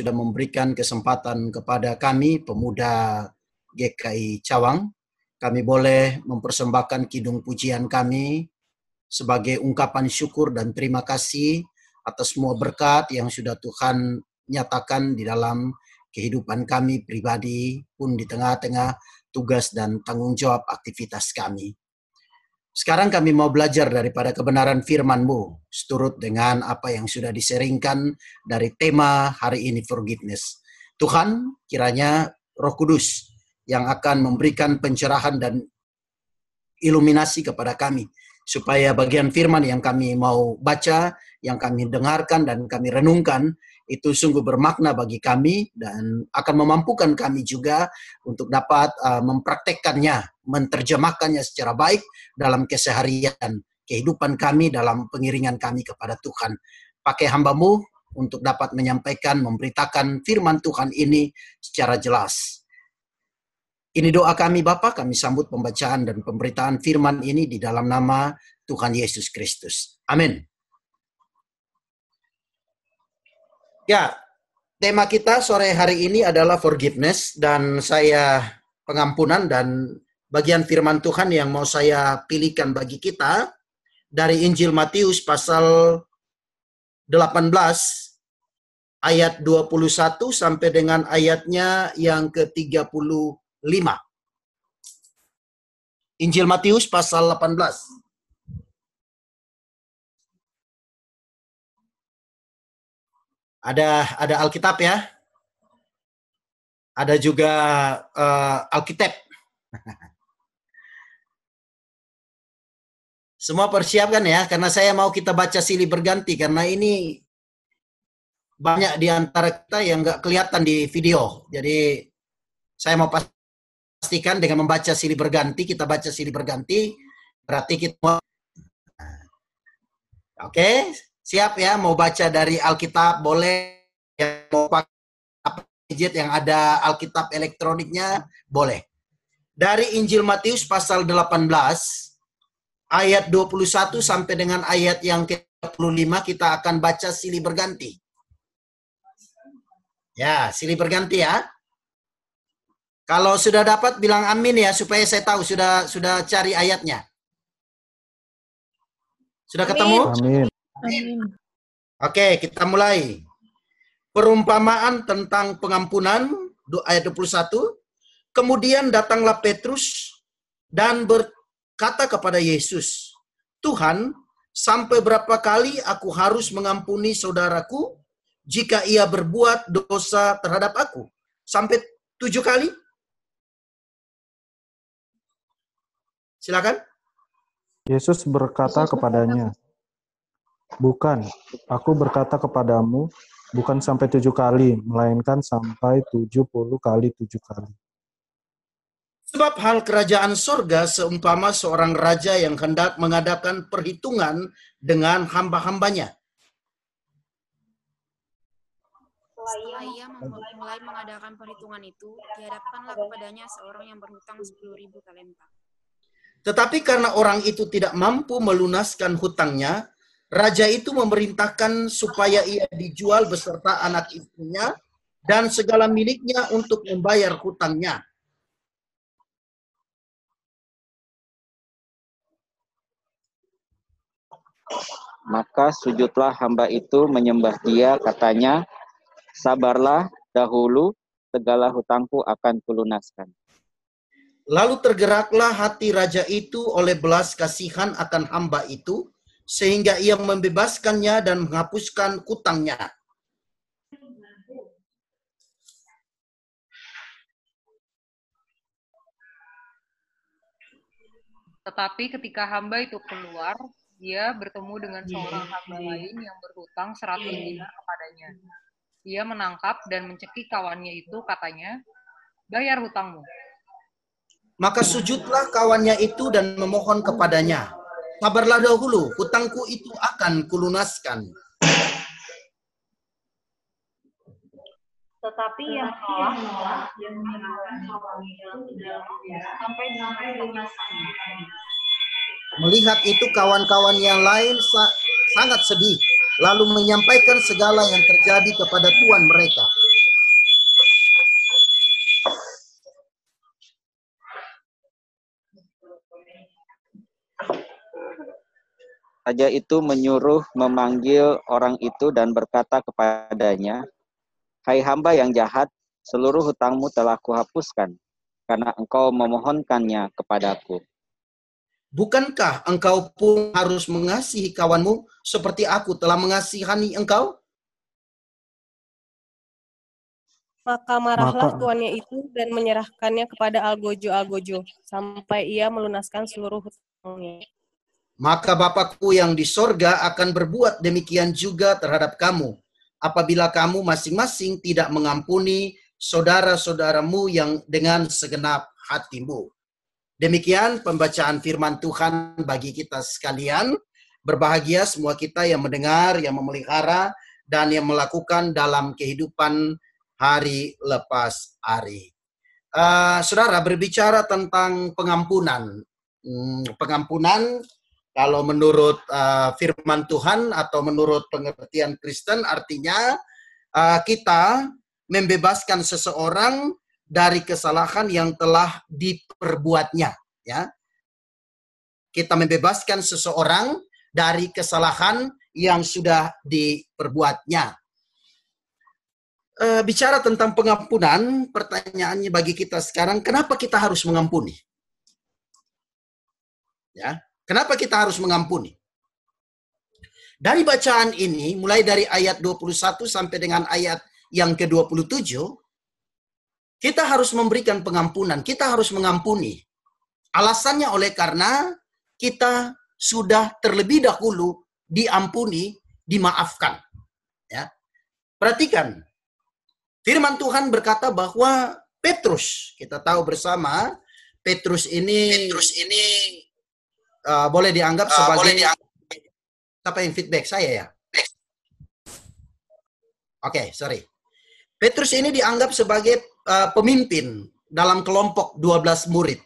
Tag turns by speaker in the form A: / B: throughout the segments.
A: sudah memberikan kesempatan kepada kami pemuda GKI Cawang. Kami boleh mempersembahkan kidung pujian kami sebagai ungkapan syukur dan terima kasih atas semua berkat yang sudah Tuhan nyatakan di dalam kehidupan kami pribadi pun di tengah-tengah tugas dan tanggung jawab aktivitas kami. Sekarang kami mau belajar daripada kebenaran firman-Mu, seturut dengan apa yang sudah diseringkan dari tema hari ini forgiveness. Tuhan, kiranya Roh Kudus yang akan memberikan pencerahan dan iluminasi kepada kami supaya bagian firman yang kami mau baca, yang kami dengarkan dan kami renungkan itu sungguh bermakna bagi kami dan akan memampukan kami juga untuk dapat uh, mempraktekkannya, menerjemahkannya secara baik dalam keseharian kehidupan kami dalam pengiringan kami kepada Tuhan. Pakai hambamu untuk dapat menyampaikan, memberitakan firman Tuhan ini secara jelas. Ini doa kami Bapa, kami sambut pembacaan dan pemberitaan firman ini di dalam nama Tuhan Yesus Kristus. Amin. Ya, tema kita sore hari ini adalah forgiveness dan saya pengampunan dan bagian firman Tuhan yang mau saya pilihkan bagi kita dari Injil Matius pasal 18 ayat 21 sampai dengan ayatnya yang ke-35. Injil Matius pasal 18 Ada ada Alkitab ya. Ada juga uh, Alkitab. Semua persiapkan ya, karena saya mau kita baca silih berganti karena ini banyak di antara kita yang nggak kelihatan di video. Jadi saya mau pastikan dengan membaca silih berganti, kita baca silih berganti, berarti kita Oke, okay, Siap ya, mau baca dari Alkitab boleh, ya, mau pakai gadget yang ada Alkitab elektroniknya boleh. Dari Injil Matius pasal 18 ayat 21 sampai dengan ayat yang ke-25 kita akan baca silih berganti. Ya, silih berganti ya. Kalau sudah dapat bilang amin ya supaya saya tahu sudah sudah cari ayatnya. Sudah ketemu?
B: Amin.
A: Amin. Oke, kita mulai. Perumpamaan tentang pengampunan ayat 21. Kemudian datanglah Petrus dan berkata kepada Yesus, "Tuhan, sampai berapa kali aku harus mengampuni saudaraku jika ia berbuat dosa terhadap aku? Sampai tujuh kali?" Silakan.
B: Yesus berkata kepadanya, Bukan, aku berkata kepadamu, bukan sampai tujuh kali, melainkan sampai tujuh puluh kali tujuh kali.
A: Sebab hal kerajaan sorga seumpama seorang raja yang hendak mengadakan perhitungan dengan hamba-hambanya.
C: Setelah ia mulai mengadakan perhitungan itu, dihadapkanlah kepadanya seorang yang berhutang sepuluh ribu talenta.
A: Tetapi karena orang itu tidak mampu melunaskan hutangnya, Raja itu memerintahkan supaya ia dijual beserta anak istrinya dan segala miliknya untuk membayar hutangnya.
D: Maka sujudlah hamba itu menyembah dia, katanya, sabarlah dahulu, segala hutangku akan kulunaskan.
A: Lalu tergeraklah hati raja itu oleh belas kasihan akan hamba itu, sehingga ia membebaskannya dan menghapuskan kutangnya.
E: Tetapi ketika hamba itu keluar, dia bertemu dengan seorang hamba lain yang berhutang seratus dinar kepadanya. Dia menangkap dan mencekik kawannya itu, katanya, bayar hutangmu.
A: Maka sujudlah kawannya itu dan memohon kepadanya, sabarlah dahulu, hutangku itu akan kulunaskan.
F: Tetapi yang menolak, yang menyerahkan sampai sampai
A: Melihat itu kawan-kawan yang lain sa sangat sedih, lalu menyampaikan segala yang terjadi kepada tuan mereka.
D: Raja itu menyuruh memanggil orang itu dan berkata kepadanya, Hai hamba yang jahat, seluruh hutangmu telah kuhapuskan, karena engkau memohonkannya kepadaku.
A: Bukankah engkau pun harus mengasihi kawanmu seperti aku telah mengasihani engkau?
G: Maka marahlah
B: Maka-
G: tuannya itu dan menyerahkannya kepada Algojo-Algojo sampai ia melunaskan seluruh hutangnya.
A: Maka Bapakku yang di sorga akan berbuat demikian juga terhadap kamu. Apabila kamu masing-masing tidak mengampuni saudara-saudaramu yang dengan segenap hatimu. Demikian pembacaan firman Tuhan bagi kita sekalian. Berbahagia semua kita yang mendengar, yang memelihara, dan yang melakukan dalam kehidupan hari lepas hari. Eh, saudara berbicara tentang pengampunan. Hmm, pengampunan kalau menurut uh, firman Tuhan atau menurut pengertian Kristen artinya uh, kita membebaskan seseorang dari kesalahan yang telah diperbuatnya ya. Kita membebaskan seseorang dari kesalahan yang sudah diperbuatnya. Uh, bicara tentang pengampunan, pertanyaannya bagi kita sekarang, kenapa kita harus mengampuni? Ya, Kenapa kita harus mengampuni? Dari bacaan ini, mulai dari ayat 21 sampai dengan ayat yang ke-27, kita harus memberikan pengampunan, kita harus mengampuni. Alasannya oleh karena kita sudah terlebih dahulu diampuni, dimaafkan. Ya. Perhatikan, firman Tuhan berkata bahwa Petrus, kita tahu bersama, Petrus ini Petrus ini uh, boleh dianggap
H: Uh,
A: sebagai
H: boleh dianggap-
A: apa yang feedback saya ya? Oke, sorry. Petrus ini dianggap sebagai uh, pemimpin dalam kelompok 12 murid.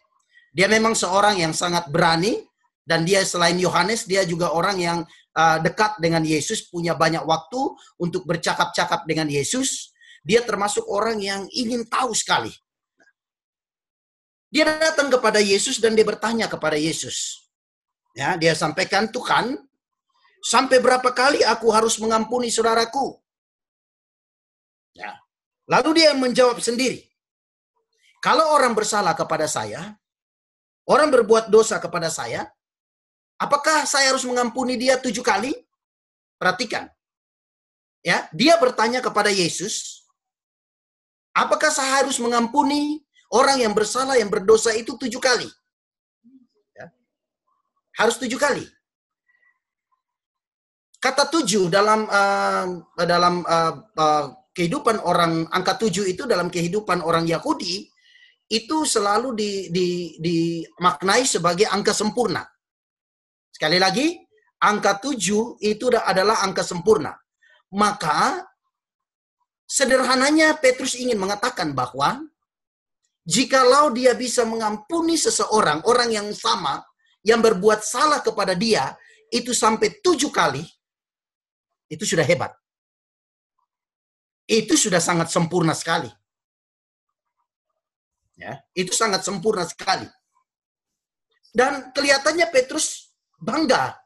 A: Dia memang seorang yang sangat berani dan dia selain Yohanes dia juga orang yang uh, dekat dengan Yesus, punya banyak waktu untuk bercakap-cakap dengan Yesus. Dia termasuk orang yang ingin tahu sekali. Dia datang kepada Yesus dan dia bertanya kepada Yesus. Ya, dia sampaikan, "Tuhan, sampai berapa kali aku harus mengampuni saudaraku?" Ya. Lalu dia menjawab sendiri. Kalau orang bersalah kepada saya, orang berbuat dosa kepada saya, apakah saya harus mengampuni dia tujuh kali? Perhatikan. Ya, dia bertanya kepada Yesus, apakah saya harus mengampuni orang yang bersalah yang berdosa itu tujuh kali? Harus tujuh kali. Kata tujuh dalam uh, dalam uh, uh, kehidupan orang angka tujuh itu dalam kehidupan orang Yahudi itu selalu di, di, dimaknai sebagai angka sempurna. Sekali lagi, angka tujuh itu adalah angka sempurna. Maka sederhananya Petrus ingin mengatakan bahwa jikalau dia bisa mengampuni seseorang, orang yang sama, yang berbuat salah kepada dia, itu sampai tujuh kali, itu sudah hebat. Itu sudah sangat sempurna sekali. Ya, itu sangat sempurna sekali. Dan kelihatannya Petrus bangga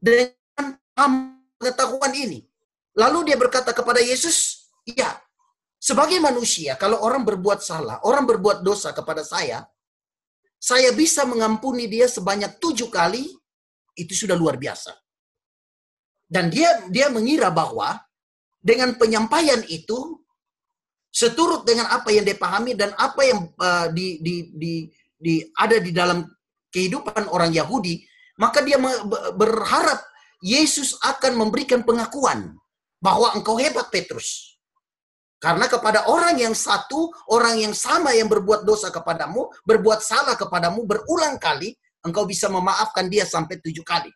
A: dengan pengetahuan ini. Lalu dia berkata kepada Yesus, "Ya, sebagai manusia kalau orang berbuat salah, orang berbuat dosa kepada saya, saya bisa mengampuni dia sebanyak tujuh kali, itu sudah luar biasa." Dan dia dia mengira bahwa dengan penyampaian itu seturut dengan apa yang dipahami dan apa yang uh, di, di, di, di ada di dalam kehidupan orang Yahudi, maka dia berharap Yesus akan memberikan pengakuan bahwa engkau hebat Petrus. Karena kepada orang yang satu, orang yang sama yang berbuat dosa kepadamu, berbuat salah kepadamu berulang kali, engkau bisa memaafkan dia sampai tujuh kali.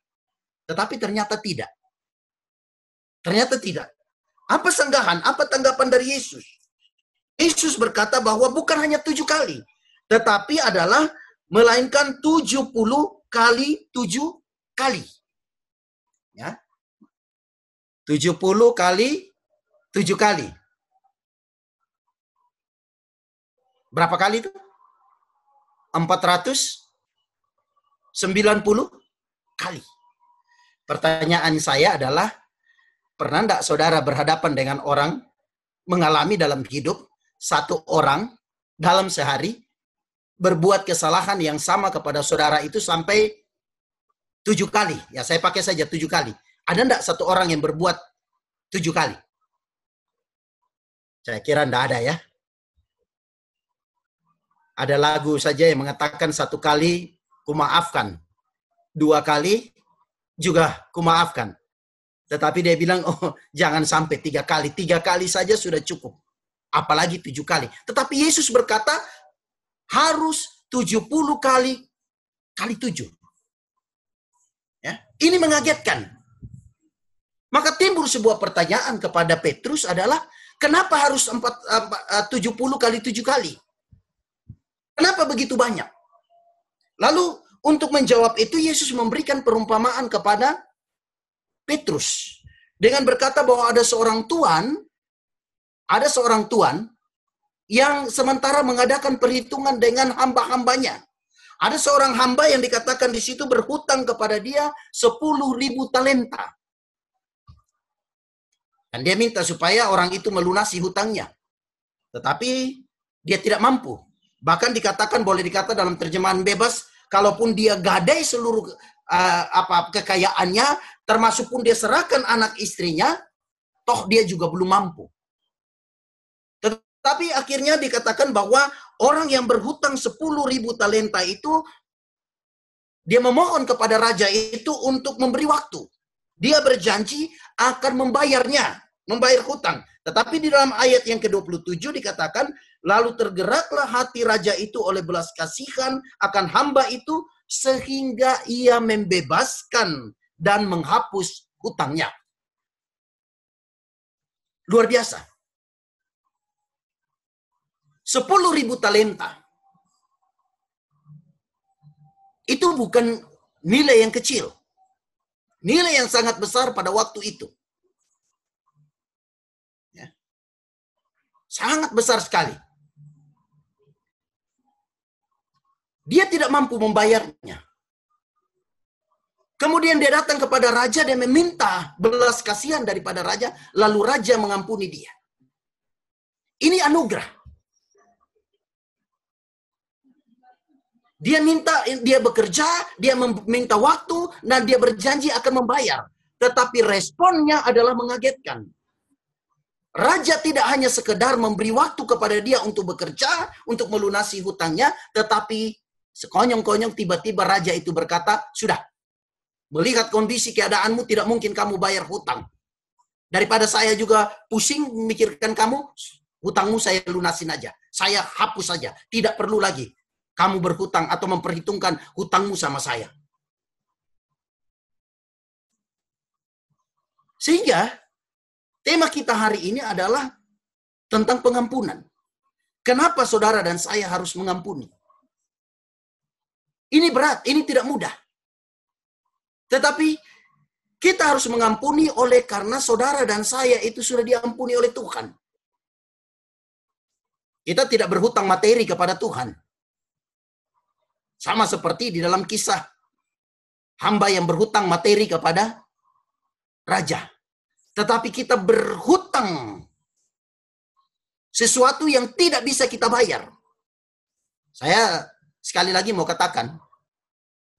A: Tetapi ternyata tidak. Ternyata tidak. Apa sanggahan? Apa tanggapan dari Yesus? Yesus berkata bahwa bukan hanya tujuh kali, tetapi adalah melainkan tujuh puluh kali tujuh kali. Ya. 70 kali 7 kali. Berapa kali itu? 490 kali. Pertanyaan saya adalah, pernah enggak saudara berhadapan dengan orang mengalami dalam hidup satu orang dalam sehari berbuat kesalahan yang sama kepada saudara itu sampai tujuh kali. Ya saya pakai saja tujuh kali. Ada enggak satu orang yang berbuat tujuh kali? Saya kira enggak ada ya. Ada lagu saja yang mengatakan satu kali kumaafkan. Dua kali juga kumaafkan. Tetapi dia bilang, oh jangan sampai tiga kali. Tiga kali saja sudah cukup. Apalagi tujuh kali. Tetapi Yesus berkata, harus tujuh puluh kali kali tujuh. Ya, ini mengagetkan. Maka timbul sebuah pertanyaan kepada Petrus adalah, kenapa harus empat eh, tujuh puluh kali tujuh kali? Kenapa begitu banyak? Lalu untuk menjawab itu Yesus memberikan perumpamaan kepada Petrus dengan berkata bahwa ada seorang tuan, ada seorang tuan yang sementara mengadakan perhitungan dengan hamba-hambanya. Ada seorang hamba yang dikatakan di situ berhutang kepada dia 10 ribu talenta. Dan dia minta supaya orang itu melunasi hutangnya. Tetapi dia tidak mampu. Bahkan dikatakan boleh dikata dalam terjemahan bebas, kalaupun dia gadai seluruh uh, apa kekayaannya, termasuk pun dia serahkan anak istrinya, toh dia juga belum mampu. Tetapi akhirnya dikatakan bahwa orang yang berhutang 10 ribu talenta itu, dia memohon kepada raja itu untuk memberi waktu. Dia berjanji akan membayarnya, membayar hutang. Tetapi di dalam ayat yang ke-27 dikatakan, lalu tergeraklah hati raja itu oleh belas kasihan akan hamba itu, sehingga ia membebaskan dan menghapus hutangnya. Luar biasa. Sepuluh ribu talenta. Itu bukan nilai yang kecil. Nilai yang sangat besar pada waktu itu. Sangat besar sekali. Dia tidak mampu membayarnya. Kemudian dia datang kepada raja dan meminta belas kasihan daripada raja, lalu raja mengampuni dia. Ini anugerah. Dia minta, dia bekerja, dia meminta waktu, dan dia berjanji akan membayar. Tetapi responnya adalah mengagetkan. Raja tidak hanya sekedar memberi waktu kepada dia untuk bekerja, untuk melunasi hutangnya, tetapi sekonyong-konyong tiba-tiba raja itu berkata, sudah, melihat kondisi keadaanmu tidak mungkin kamu bayar hutang. Daripada saya juga pusing memikirkan kamu, hutangmu saya lunasin aja. Saya hapus saja. Tidak perlu lagi kamu berhutang atau memperhitungkan hutangmu sama saya. Sehingga Tema kita hari ini adalah tentang pengampunan. Kenapa saudara dan saya harus mengampuni? Ini berat, ini tidak mudah. Tetapi kita harus mengampuni oleh karena saudara dan saya itu sudah diampuni oleh Tuhan. Kita tidak berhutang materi kepada Tuhan. Sama seperti di dalam kisah hamba yang berhutang materi kepada raja tetapi kita berhutang sesuatu yang tidak bisa kita bayar. Saya sekali lagi mau katakan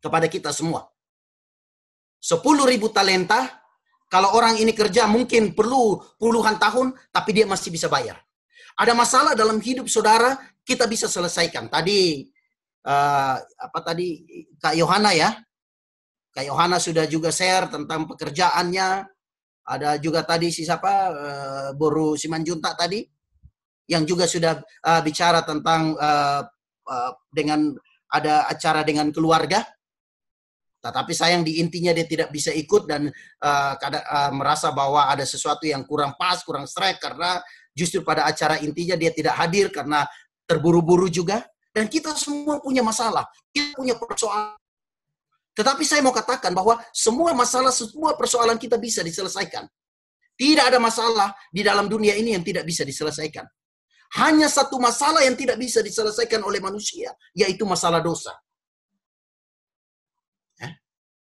A: kepada kita semua. 10 ribu talenta, kalau orang ini kerja mungkin perlu puluhan tahun, tapi dia masih bisa bayar. Ada masalah dalam hidup saudara, kita bisa selesaikan. Tadi, uh, apa tadi, Kak Yohana ya, Kak Yohana sudah juga share tentang pekerjaannya, ada juga tadi si siapa uh, Boru Simanjunta tadi yang juga sudah uh, bicara tentang uh, uh, dengan ada acara dengan keluarga. Tetapi sayang di intinya dia tidak bisa ikut dan uh, uh, merasa bahwa ada sesuatu yang kurang pas, kurang strike karena justru pada acara intinya dia tidak hadir karena terburu-buru juga. Dan kita semua punya masalah, kita punya persoalan tetapi saya mau katakan bahwa semua masalah, semua persoalan kita bisa diselesaikan. Tidak ada masalah di dalam dunia ini yang tidak bisa diselesaikan. Hanya satu masalah yang tidak bisa diselesaikan oleh manusia, yaitu masalah dosa.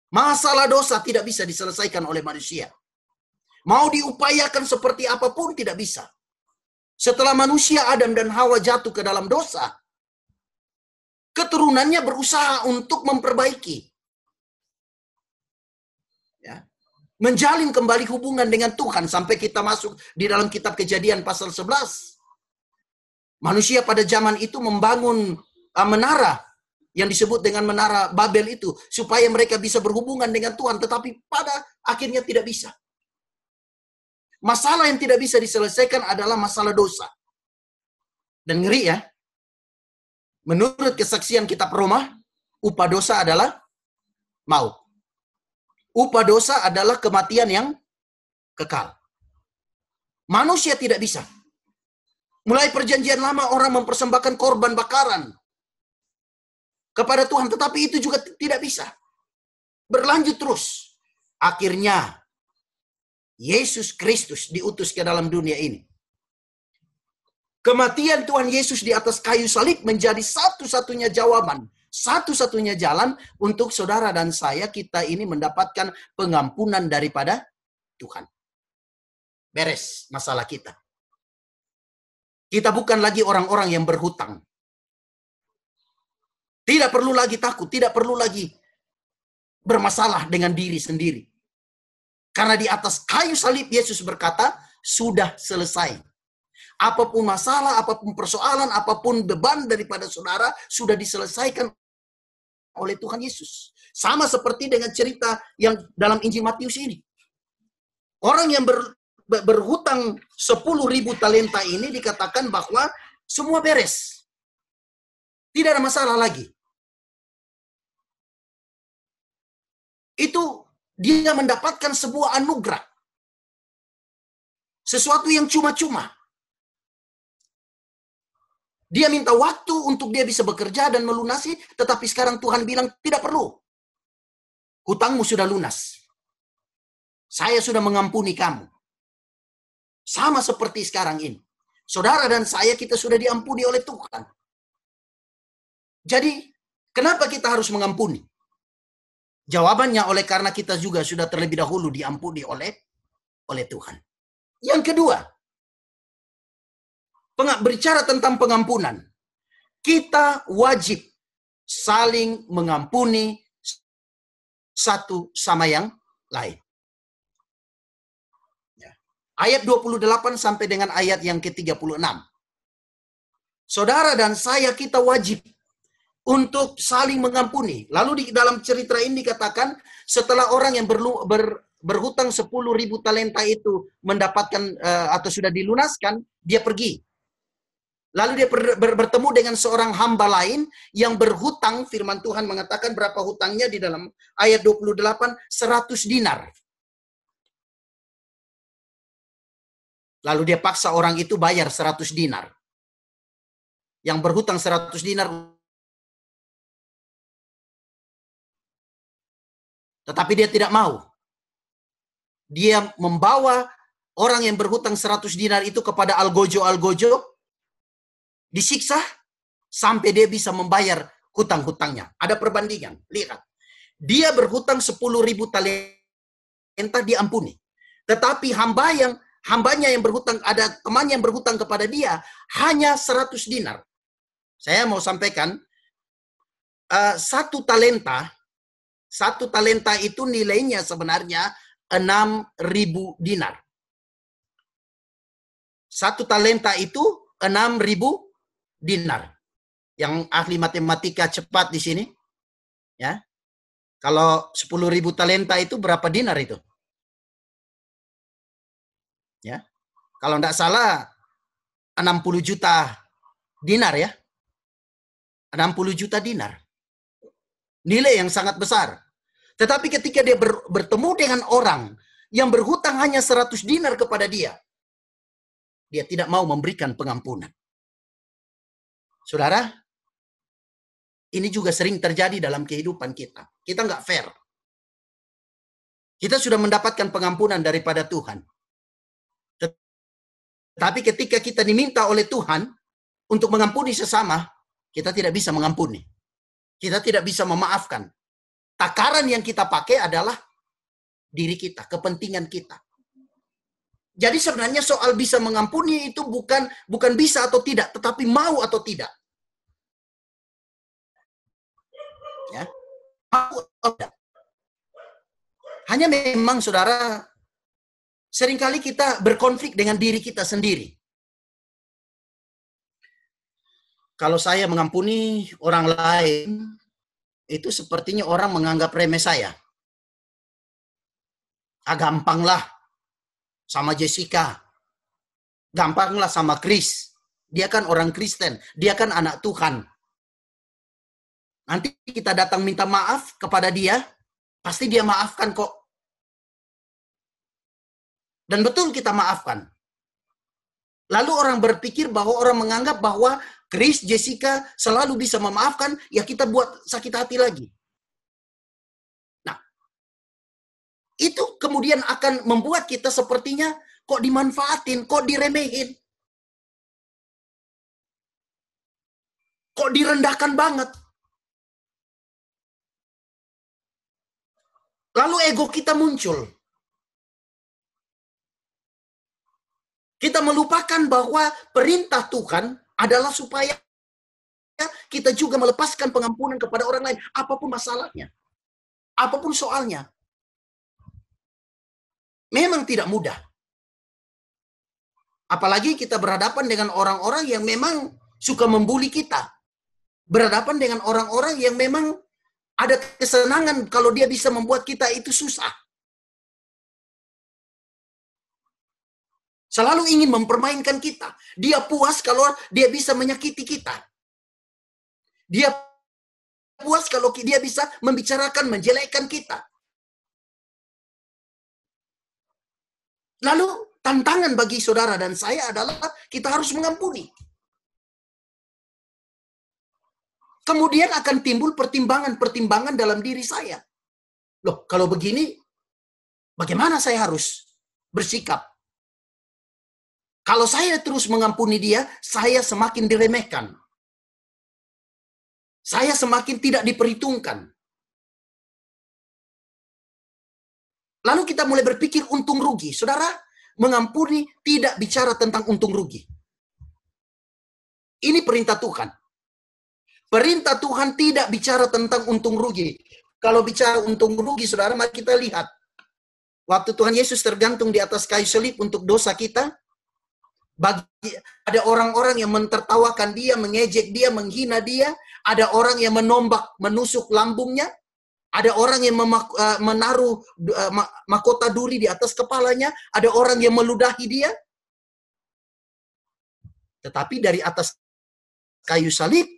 A: Ya. Masalah dosa tidak bisa diselesaikan oleh manusia. Mau diupayakan seperti apa pun tidak bisa. Setelah manusia Adam dan Hawa jatuh ke dalam dosa, keturunannya berusaha untuk memperbaiki menjalin kembali hubungan dengan Tuhan sampai kita masuk di dalam kitab Kejadian pasal 11. Manusia pada zaman itu membangun uh, menara yang disebut dengan menara Babel itu supaya mereka bisa berhubungan dengan Tuhan tetapi pada akhirnya tidak bisa. Masalah yang tidak bisa diselesaikan adalah masalah dosa. Dan ngeri ya. Menurut kesaksian kitab Roma, upah dosa adalah maut. Upah dosa adalah kematian yang kekal. Manusia tidak bisa. Mulai perjanjian lama orang mempersembahkan korban bakaran kepada Tuhan, tetapi itu juga tidak bisa. Berlanjut terus. Akhirnya Yesus Kristus diutus ke dalam dunia ini. Kematian Tuhan Yesus di atas kayu salib menjadi satu-satunya jawaban satu-satunya jalan untuk saudara dan saya kita ini mendapatkan pengampunan daripada Tuhan. Beres masalah kita. Kita bukan lagi orang-orang yang berhutang. Tidak perlu lagi takut, tidak perlu lagi bermasalah dengan diri sendiri. Karena di atas kayu salib Yesus berkata, sudah selesai. Apa pun masalah, apa pun persoalan, apa pun beban daripada saudara sudah diselesaikan oleh Tuhan Yesus. Sama seperti dengan cerita yang dalam Injil Matius ini. Orang yang ber, berhutang 10 ribu talenta ini dikatakan bahwa semua beres. Tidak ada masalah lagi. Itu dia mendapatkan sebuah anugerah. Sesuatu yang cuma-cuma. Dia minta waktu untuk dia bisa bekerja dan melunasi, tetapi sekarang Tuhan bilang tidak perlu. Hutangmu sudah lunas. Saya sudah mengampuni kamu. Sama seperti sekarang ini. Saudara dan saya kita sudah diampuni oleh Tuhan. Jadi, kenapa kita harus mengampuni? Jawabannya oleh karena kita juga sudah terlebih dahulu diampuni oleh oleh Tuhan. Yang kedua, berbicara tentang pengampunan, kita wajib saling mengampuni satu sama yang lain. Ya. Ayat 28 sampai dengan ayat yang ke-36. Saudara dan saya kita wajib untuk saling mengampuni. Lalu di dalam cerita ini dikatakan setelah orang yang berlu, ber, berhutang 10 ribu talenta itu mendapatkan uh, atau sudah dilunaskan, dia pergi. Lalu dia ber, ber, bertemu dengan seorang hamba lain yang berhutang, firman Tuhan mengatakan berapa hutangnya di dalam ayat 28, 100 dinar. Lalu dia paksa orang itu bayar 100 dinar. Yang berhutang 100 dinar. Tetapi dia tidak mau. Dia membawa orang yang berhutang 100 dinar itu kepada Algojo-Algojo disiksa sampai dia bisa membayar hutang-hutangnya. Ada perbandingan. Lihat. Dia berhutang 10 ribu talenta diampuni. Tetapi hamba yang hambanya yang berhutang, ada temannya yang berhutang kepada dia hanya 100 dinar. Saya mau sampaikan, uh, satu talenta, satu talenta itu nilainya sebenarnya 6 ribu dinar. Satu talenta itu 6 ribu dinar. Yang ahli matematika cepat di sini, ya. Kalau 10 ribu talenta itu berapa dinar itu? Ya. Kalau tidak salah 60 juta dinar ya. 60 juta dinar. Nilai yang sangat besar. Tetapi ketika dia ber, bertemu dengan orang yang berhutang hanya 100 dinar kepada dia, dia tidak mau memberikan pengampunan. Saudara, ini juga sering terjadi dalam kehidupan kita. Kita nggak fair. Kita sudah mendapatkan pengampunan daripada Tuhan. Tapi ketika kita diminta oleh Tuhan untuk mengampuni sesama, kita tidak bisa mengampuni. Kita tidak bisa memaafkan. Takaran yang kita pakai adalah diri kita, kepentingan kita. Jadi sebenarnya soal bisa mengampuni itu bukan bukan bisa atau tidak, tetapi mau atau tidak. Ya. Mau atau tidak. Hanya memang saudara sering kali kita berkonflik dengan diri kita sendiri. Kalau saya mengampuni orang lain, itu sepertinya orang menganggap remeh saya. Ah, gampanglah sama Jessica. Gampanglah sama Chris. Dia kan orang Kristen. Dia kan anak Tuhan. Nanti kita datang minta maaf kepada dia, pasti dia maafkan kok. Dan betul kita maafkan. Lalu orang berpikir bahwa orang menganggap bahwa Chris, Jessica selalu bisa memaafkan, ya kita buat sakit hati lagi. Nah, itu kemudian akan membuat kita sepertinya kok dimanfaatin, kok diremehin. Kok direndahkan banget. Lalu ego kita muncul. Kita melupakan bahwa perintah Tuhan adalah supaya kita juga melepaskan pengampunan kepada orang lain, apa pun masalahnya, apa pun soalnya. Memang tidak mudah. Apalagi kita berhadapan dengan orang-orang yang memang suka membuli kita. Berhadapan dengan orang-orang yang memang ada kesenangan kalau dia bisa membuat kita itu susah. Selalu ingin mempermainkan kita. Dia puas kalau dia bisa menyakiti kita. Dia puas kalau dia bisa membicarakan, menjelekkan kita. Lalu tantangan bagi saudara dan saya adalah kita harus mengampuni. Kemudian akan timbul pertimbangan-pertimbangan dalam diri saya. Loh, kalau begini, bagaimana saya harus bersikap? Kalau saya terus mengampuni dia, saya semakin diremehkan. Saya semakin tidak diperhitungkan. Lalu kita mulai berpikir untung rugi. Saudara, mengampuni tidak bicara tentang untung rugi. Ini perintah Tuhan. Perintah Tuhan tidak bicara tentang untung rugi. Kalau bicara untung rugi, saudara, mari kita lihat. Waktu Tuhan Yesus tergantung di atas kayu salib untuk dosa kita, bagi ada orang-orang yang mentertawakan dia, mengejek dia, menghina dia, ada orang yang menombak, menusuk lambungnya, ada orang yang memak, uh, menaruh uh, mahkota duri di atas kepalanya, ada orang yang meludahi dia. Tetapi dari atas kayu salib,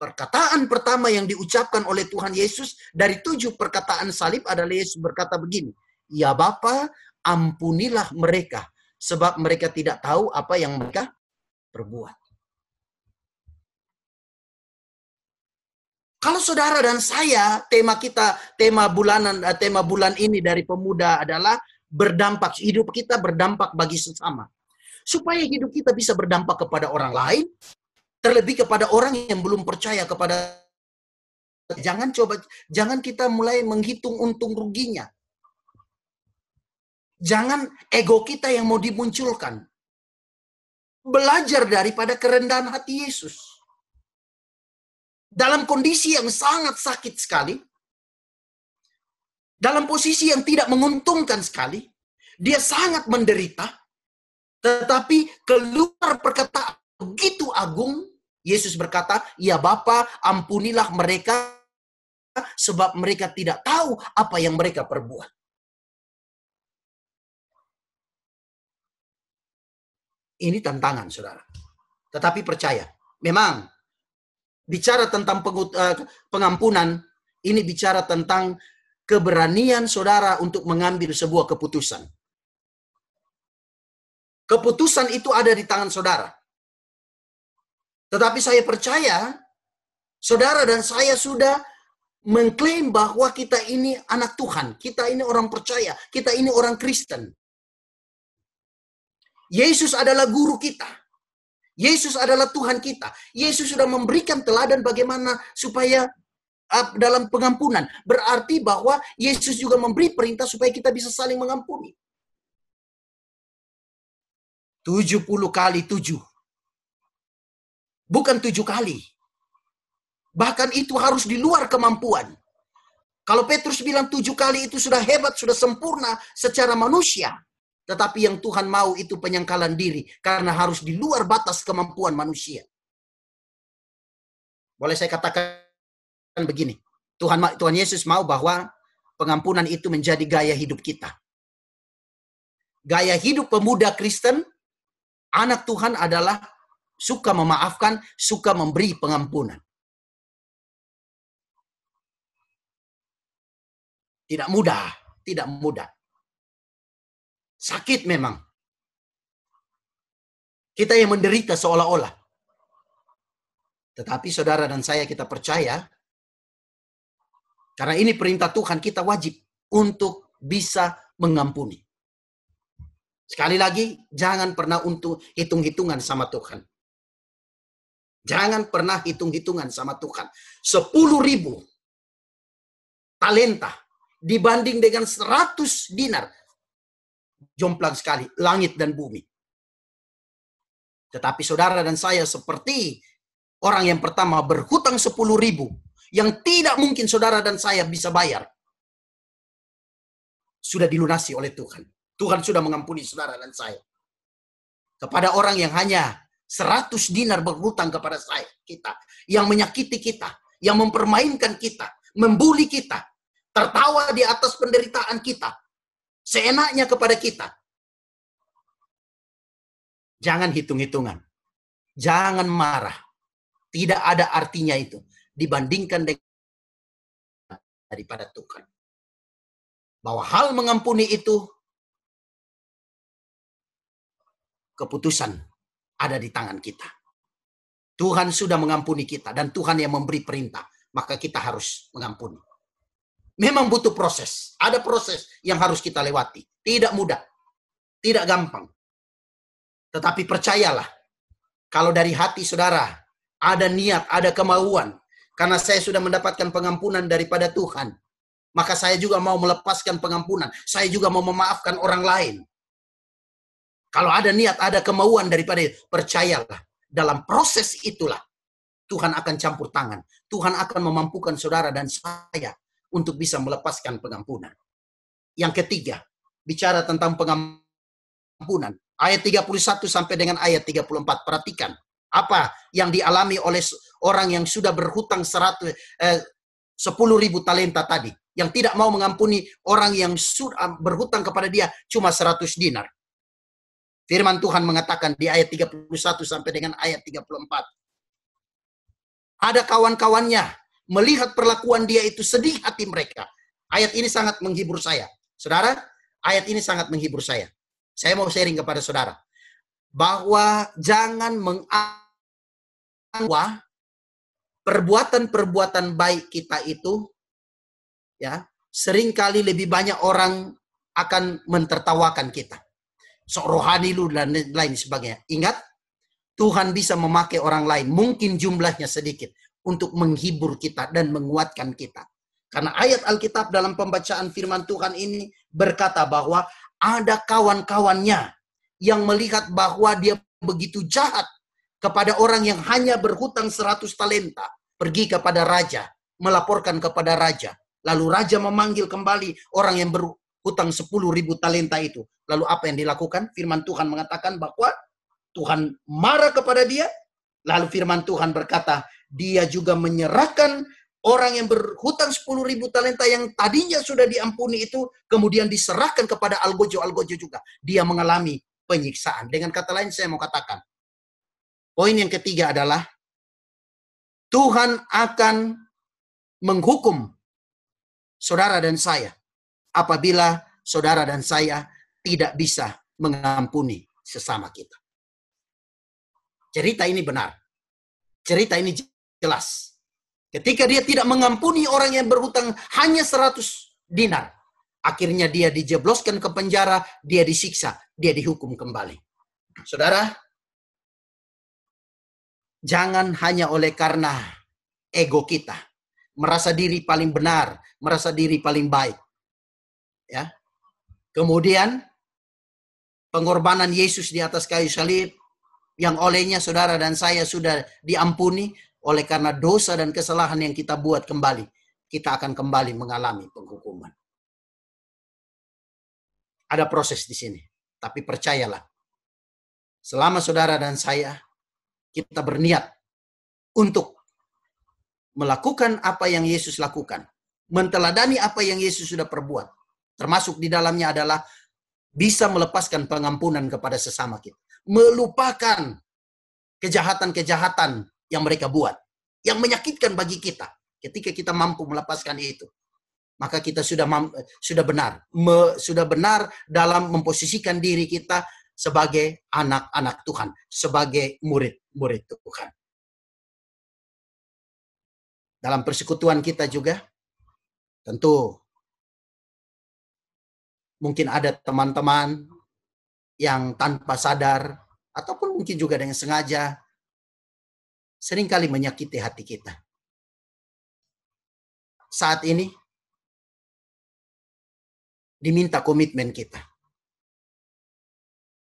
A: perkataan pertama yang diucapkan oleh Tuhan Yesus dari tujuh perkataan salib adalah Yesus berkata begini, Ya Bapa, ampunilah mereka sebab mereka tidak tahu apa yang mereka perbuat. Kalau saudara dan saya, tema kita, tema bulanan, eh, tema bulan ini dari pemuda adalah berdampak, hidup kita berdampak bagi sesama. Supaya hidup kita bisa berdampak kepada orang lain, terlebih kepada orang yang belum percaya kepada jangan coba jangan kita mulai menghitung untung ruginya. Jangan ego kita yang mau dimunculkan. Belajar daripada kerendahan hati Yesus. Dalam kondisi yang sangat sakit sekali, dalam posisi yang tidak menguntungkan sekali, dia sangat menderita, tetapi keluar perkataan begitu agung, Yesus berkata, "Ya Bapa, ampunilah mereka sebab mereka tidak tahu apa yang mereka perbuat." Ini tantangan, saudara. Tetapi percaya, memang bicara tentang eh, pengampunan, ini bicara tentang keberanian saudara untuk mengambil sebuah keputusan. Keputusan itu ada di tangan saudara. Tetapi saya percaya, saudara dan saya sudah mengklaim bahwa kita ini anak Tuhan, kita ini orang percaya, kita ini orang Kristen. Yesus adalah guru kita. Yesus adalah Tuhan kita. Yesus sudah memberikan teladan bagaimana supaya dalam pengampunan. Berarti bahwa Yesus juga memberi perintah supaya kita bisa saling mengampuni. 70 kali 7. Bukan tujuh kali. Bahkan itu harus di luar kemampuan. Kalau Petrus bilang tujuh kali itu sudah hebat, sudah sempurna secara manusia. Tetapi yang Tuhan mau itu penyangkalan diri. Karena harus di luar batas kemampuan manusia. Boleh saya katakan begini. Tuhan Tuhan Yesus mau bahwa pengampunan itu menjadi gaya hidup kita. Gaya hidup pemuda Kristen, anak Tuhan adalah suka memaafkan, suka memberi pengampunan. Tidak mudah, tidak mudah. Sakit memang. Kita yang menderita seolah-olah. Tetapi saudara dan saya kita percaya karena ini perintah Tuhan kita wajib untuk bisa mengampuni. Sekali lagi, jangan pernah untuk hitung-hitungan sama Tuhan. Jangan pernah hitung-hitungan sama Tuhan. Sepuluh ribu talenta dibanding dengan 100 dinar. Jomplang sekali, langit dan bumi. Tetapi saudara dan saya seperti orang yang pertama berhutang 10 ribu. Yang tidak mungkin saudara dan saya bisa bayar. Sudah dilunasi oleh Tuhan. Tuhan sudah mengampuni saudara dan saya. Kepada orang yang hanya 100 dinar berhutang kepada saya, kita. Yang menyakiti kita. Yang mempermainkan kita. Membuli kita tertawa di atas penderitaan kita, seenaknya kepada kita. Jangan hitung-hitungan. Jangan marah. Tidak ada artinya itu dibandingkan dengan daripada Tuhan. Bahwa hal mengampuni itu keputusan ada di tangan kita. Tuhan sudah mengampuni kita dan Tuhan yang memberi perintah, maka kita harus mengampuni. Memang butuh proses. Ada proses yang harus kita lewati. Tidak mudah. Tidak gampang. Tetapi percayalah. Kalau dari hati saudara ada niat, ada kemauan. Karena saya sudah mendapatkan pengampunan daripada Tuhan. Maka saya juga mau melepaskan pengampunan. Saya juga mau memaafkan orang lain. Kalau ada niat, ada kemauan daripada percayalah. Dalam proses itulah Tuhan akan campur tangan. Tuhan akan memampukan saudara dan saya untuk bisa melepaskan pengampunan. Yang ketiga, bicara tentang pengampunan. Ayat 31 sampai dengan ayat 34. Perhatikan. Apa yang dialami oleh orang yang sudah berhutang 100, eh, 10 ribu talenta tadi. Yang tidak mau mengampuni orang yang sudah berhutang kepada dia cuma 100 dinar. Firman Tuhan mengatakan di ayat 31 sampai dengan ayat 34. Ada kawan-kawannya melihat perlakuan dia itu sedih hati mereka. Ayat ini sangat menghibur saya. Saudara, ayat ini sangat menghibur saya. Saya mau sharing kepada saudara. Bahwa jangan mengangwa perbuatan-perbuatan baik kita itu ya sering kali lebih banyak orang akan mentertawakan kita. Sok rohani lu dan lain sebagainya. Ingat, Tuhan bisa memakai orang lain. Mungkin jumlahnya sedikit untuk menghibur kita dan menguatkan kita. Karena ayat Alkitab dalam pembacaan firman Tuhan ini berkata bahwa ada kawan-kawannya yang melihat bahwa dia begitu jahat kepada orang yang hanya berhutang 100 talenta. Pergi kepada raja, melaporkan kepada raja. Lalu raja memanggil kembali orang yang berhutang 10 ribu talenta itu. Lalu apa yang dilakukan? Firman Tuhan mengatakan bahwa Tuhan marah kepada dia. Lalu firman Tuhan berkata, dia juga menyerahkan orang yang berhutang 10 ribu talenta yang tadinya sudah diampuni itu kemudian diserahkan kepada algojo-algojo juga. Dia mengalami penyiksaan. Dengan kata lain saya mau katakan, poin yang ketiga adalah Tuhan akan menghukum saudara dan saya apabila saudara dan saya tidak bisa mengampuni sesama kita. Cerita ini benar. Cerita ini jelas. Ketika dia tidak mengampuni orang yang berhutang hanya 100 dinar. Akhirnya dia dijebloskan ke penjara, dia disiksa, dia dihukum kembali. Saudara, jangan hanya oleh karena ego kita, merasa diri paling benar, merasa diri paling baik. Ya. Kemudian pengorbanan Yesus di atas kayu salib yang olehnya saudara dan saya sudah diampuni oleh karena dosa dan kesalahan yang kita buat kembali, kita akan kembali mengalami penghukuman. Ada proses di sini, tapi percayalah, selama saudara dan saya kita berniat untuk melakukan apa yang Yesus lakukan, menteladani apa yang Yesus sudah perbuat, termasuk di dalamnya adalah bisa melepaskan pengampunan kepada sesama kita, melupakan kejahatan-kejahatan yang mereka buat, yang menyakitkan bagi kita. Ketika kita mampu melepaskan itu, maka kita sudah sudah benar, me, sudah benar dalam memposisikan diri kita sebagai anak-anak Tuhan, sebagai murid-murid Tuhan. Dalam persekutuan kita juga, tentu mungkin ada teman-teman yang tanpa sadar, ataupun mungkin juga dengan sengaja, sering kali menyakiti hati kita. Saat ini, diminta komitmen kita.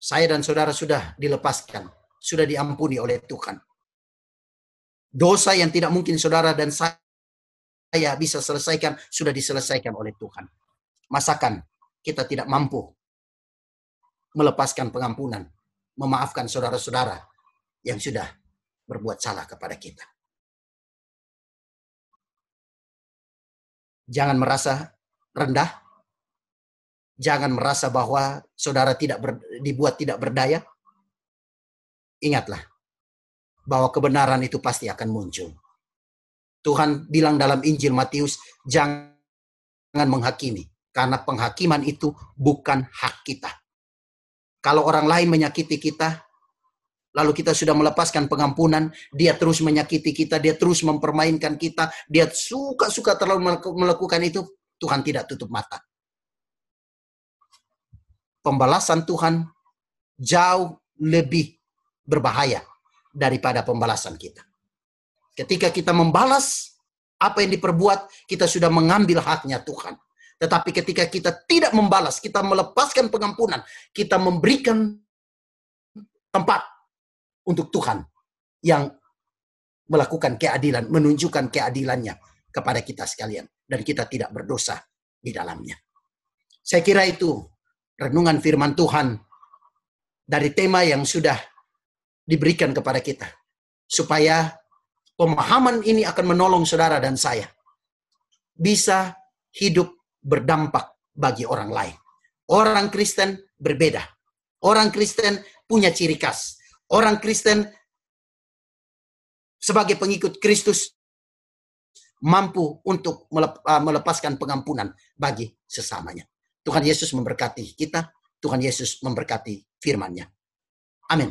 A: Saya dan saudara sudah dilepaskan, sudah diampuni oleh Tuhan. Dosa yang tidak mungkin saudara dan saya bisa selesaikan, sudah diselesaikan oleh Tuhan. Masakan kita tidak mampu melepaskan pengampunan, memaafkan saudara-saudara yang sudah berbuat salah kepada kita. Jangan merasa rendah. Jangan merasa bahwa saudara tidak ber, dibuat tidak berdaya. Ingatlah, bahwa kebenaran itu pasti akan muncul. Tuhan bilang dalam Injil Matius, jangan menghakimi, karena penghakiman itu bukan hak kita. Kalau orang lain menyakiti kita, lalu kita sudah melepaskan pengampunan, dia terus menyakiti kita, dia terus mempermainkan kita, dia suka-suka terlalu melakukan itu, Tuhan tidak tutup mata. Pembalasan Tuhan jauh lebih berbahaya daripada pembalasan kita. Ketika kita membalas apa yang diperbuat, kita sudah mengambil haknya Tuhan. Tetapi ketika kita tidak membalas, kita melepaskan pengampunan, kita memberikan tempat untuk Tuhan yang melakukan keadilan, menunjukkan keadilannya kepada kita sekalian. Dan kita tidak berdosa di dalamnya. Saya kira itu renungan firman Tuhan dari tema yang sudah diberikan kepada kita. Supaya pemahaman ini akan menolong saudara dan saya. Bisa hidup berdampak bagi orang lain. Orang Kristen berbeda. Orang Kristen punya ciri khas. Orang Kristen sebagai pengikut Kristus mampu untuk uh, melepaskan pengampunan bagi sesamanya. Tuhan Yesus memberkati kita. Tuhan Yesus memberkati firman-Nya. Amin.